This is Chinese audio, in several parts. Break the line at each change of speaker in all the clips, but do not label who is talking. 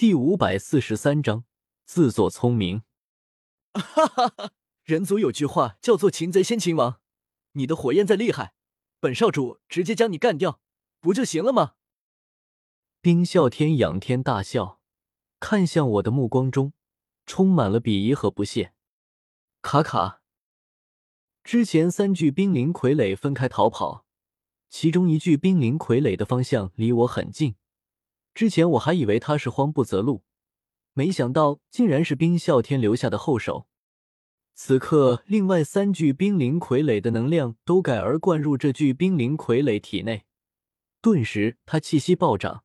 第五百四十三章，自作聪明。
哈哈哈！人族有句话叫做“擒贼先擒王”，你的火焰再厉害，本少主直接将你干掉，不就行了吗？
冰啸天仰天大笑，看向我的目光中充满了鄙夷和不屑。卡卡，之前三具冰灵傀儡分开逃跑，其中一具冰灵傀儡的方向离我很近。之前我还以为他是慌不择路，没想到竟然是冰啸天留下的后手。此刻，另外三具冰灵傀儡的能量都改而灌入这具冰灵傀儡体内，顿时他气息暴涨，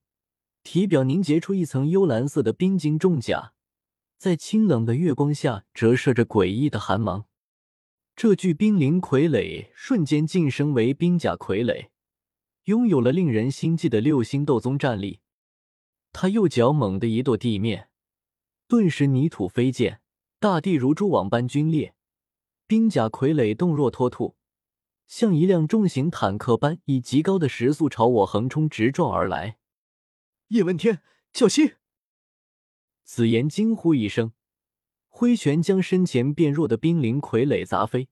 体表凝结出一层幽蓝色的冰晶重甲，在清冷的月光下折射着诡异的寒芒。这具冰灵傀儡瞬间晋升为冰甲傀儡，拥有了令人心悸的六星斗宗战力。他右脚猛地一跺地面，顿时泥土飞溅，大地如蛛网般龟裂。冰甲傀儡动若脱兔，像一辆重型坦克般以极高的时速朝我横冲直撞而来。
叶问天，小心！
紫妍惊呼一声，挥拳将身前变弱的冰灵傀儡砸飞，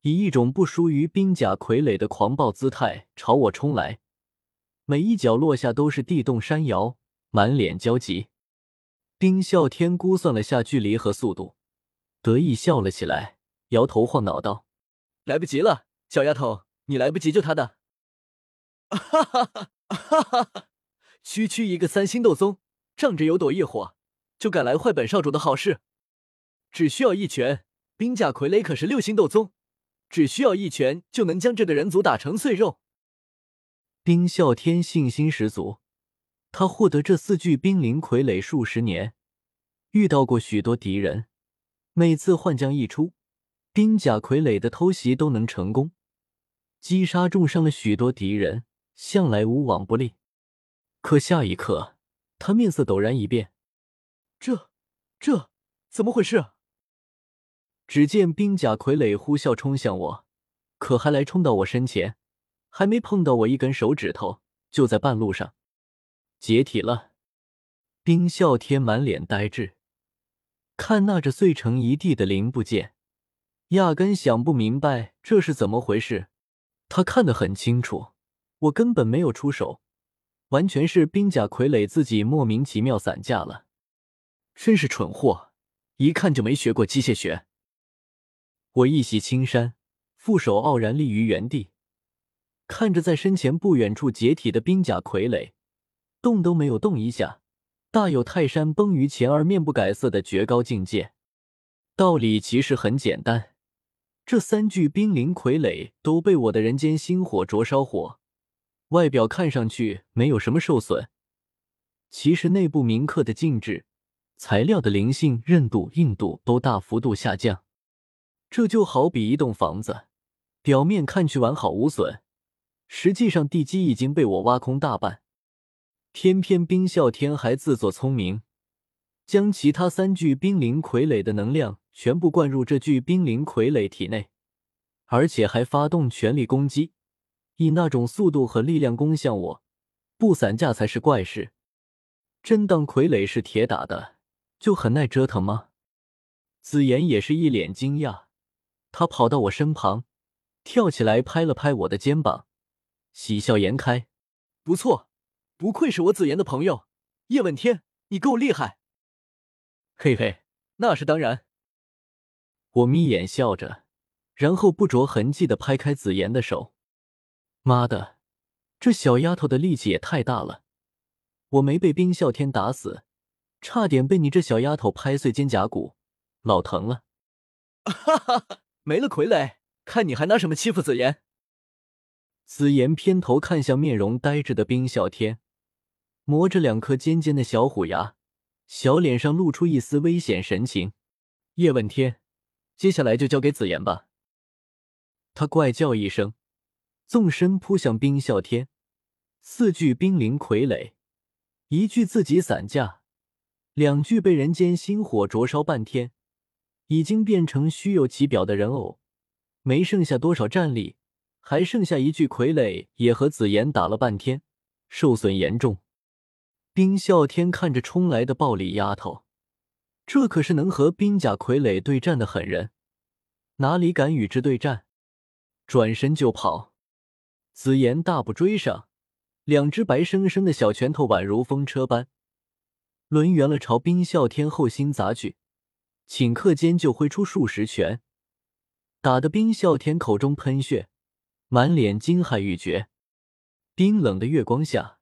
以一种不输于冰甲傀儡的狂暴姿态朝我冲来，每一脚落下都是地动山摇。满脸焦急，冰啸天估算了下距离和速度，得意笑了起来，摇头晃脑道：“
来不及了，小丫头，你来不及救他的。”哈哈哈哈哈哈！区区一个三星斗宗，仗着有朵异火，就敢来坏本少主的好事？只需要一拳，冰甲傀儡可是六星斗宗，只需要一拳就能将这个人族打成碎肉。
冰啸天信心十足。他获得这四具冰灵傀儡数十年，遇到过许多敌人，每次幻将一出，冰甲傀儡的偷袭都能成功，击杀重伤了许多敌人，向来无往不利。可下一刻，他面色陡然一变，
这、这怎么回事？
只见冰甲傀儡呼啸冲向我，可还来冲到我身前，还没碰到我一根手指头，就在半路上。解体了，冰啸天满脸呆滞，看那着碎成一地的零部件，压根想不明白这是怎么回事。他看得很清楚，我根本没有出手，完全是冰甲傀儡自己莫名其妙散架了。
真是蠢货，一看就没学过机械学。
我一袭青衫，负手傲然立于原地，看着在身前不远处解体的冰甲傀儡。动都没有动一下，大有泰山崩于前而面不改色的绝高境界。道理其实很简单，这三具冰灵傀儡都被我的人间星火灼烧火，外表看上去没有什么受损，其实内部铭刻的静止、材料的灵性、韧度、硬度都大幅度下降。这就好比一栋房子，表面看去完好无损，实际上地基已经被我挖空大半。偏偏冰啸天还自作聪明，将其他三具冰灵傀儡的能量全部灌入这具冰灵傀儡体内，而且还发动全力攻击，以那种速度和力量攻向我，不散架才是怪事。真当傀儡是铁打的，就很耐折腾吗？紫妍也是一脸惊讶，他跑到我身旁，跳起来拍了拍我的肩膀，喜笑颜开：“
不错。”不愧是我紫妍的朋友，叶问天，你够厉害。
嘿嘿，
那是当然。
我眯眼笑着，然后不着痕迹的拍开紫妍的手。妈的，这小丫头的力气也太大了！我没被冰啸天打死，差点被你这小丫头拍碎肩胛骨，老疼了。
哈哈哈，没了傀儡，看你还拿什么欺负紫妍？
紫妍偏头看向面容呆滞的冰啸天。磨着两颗尖尖的小虎牙，小脸上露出一丝危险神情。叶问天，接下来就交给紫妍吧。他怪叫一声，纵身扑向冰啸天。四具冰灵傀儡，一具自己散架，两具被人间星火灼烧半天，已经变成虚有其表的人偶，没剩下多少战力。还剩下一具傀儡，也和紫妍打了半天，受损严重。冰啸天看着冲来的暴力丫头，这可是能和冰甲傀儡对战的狠人，哪里敢与之对战？转身就跑。紫妍大步追上，两只白生生的小拳头宛如风车般抡圆了，朝冰啸天后心砸去。顷刻间就挥出数十拳，打得冰啸天口中喷血，满脸惊骇欲绝。冰冷的月光下。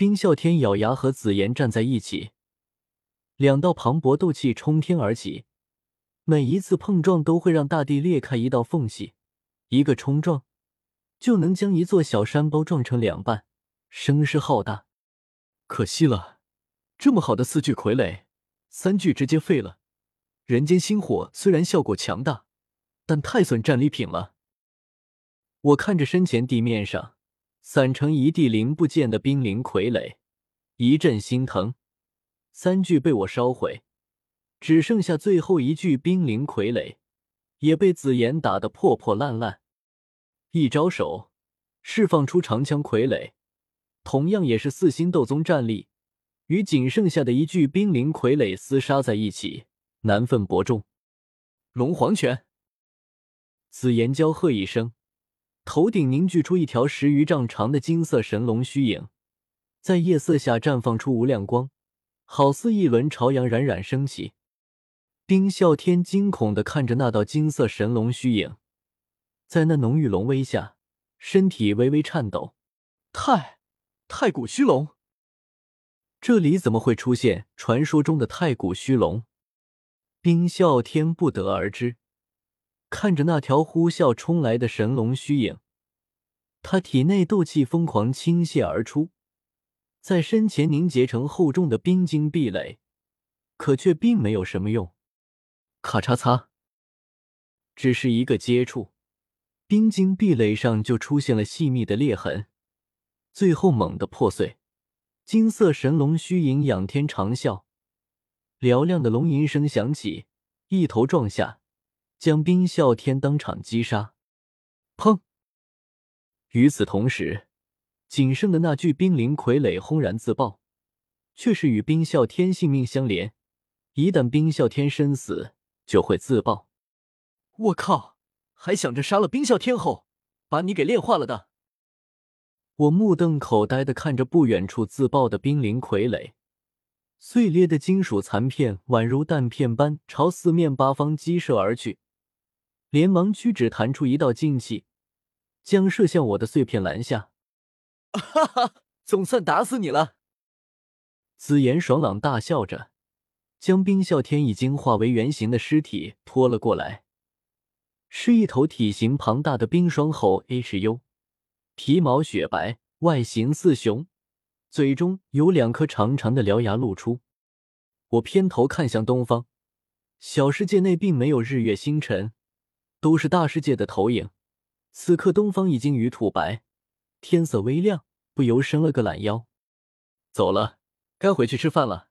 冰啸天咬牙和紫妍站在一起，两道磅礴斗气冲天而起，每一次碰撞都会让大地裂开一道缝隙，一个冲撞就能将一座小山包撞成两半，声势浩大。
可惜了，这么好的四具傀儡，三具直接废了。人间星火虽然效果强大，但太损战利品了。
我看着身前地面上。散成一地零部件的冰灵傀儡，一阵心疼。三具被我烧毁，只剩下最后一具冰灵傀儡，也被紫妍打得破破烂烂。一招手，释放出长枪傀儡，同样也是四星斗宗战力，与仅剩下的一具冰灵傀儡厮杀在一起，难分伯仲。
龙皇拳，
紫妍娇喝一声。头顶凝聚出一条十余丈长的金色神龙虚影，在夜色下绽放出无量光，好似一轮朝阳冉冉升起。冰啸天惊恐的看着那道金色神龙虚影，在那浓郁龙威下，身体微微颤抖。
太太古虚龙，
这里怎么会出现传说中的太古虚龙？冰啸天不得而知。看着那条呼啸冲来的神龙虚影，他体内斗气疯狂倾泻而出，在身前凝结成厚重的冰晶壁垒，可却并没有什么用。咔嚓嚓，只是一个接触，冰晶壁垒上就出现了细密的裂痕，最后猛地破碎。金色神龙虚影仰天长啸，嘹亮的龙吟声响起，一头撞下。将冰啸天当场击杀，砰！与此同时，仅剩的那具冰灵傀儡轰然自爆，却是与冰啸天性命相连，一旦冰啸天身死，就会自爆。
我靠！还想着杀了冰啸天后，把你给炼化了的。
我目瞪口呆的看着不远处自爆的冰灵傀儡，碎裂的金属残片宛如弹片般朝四面八方激射而去。连忙屈指弹出一道劲气，将射向我的碎片拦下。
哈哈，总算打死你了！
紫妍爽朗大笑着，将冰啸天已经化为原形的尸体拖了过来，是一头体型庞大的冰霜猴 H U，皮毛雪白，外形似熊，嘴中有两颗长长的獠牙露出。我偏头看向东方，小世界内并没有日月星辰。都是大世界的投影。此刻东方已经与土白，天色微亮，不由伸了个懒腰。
走了，该回去吃饭了。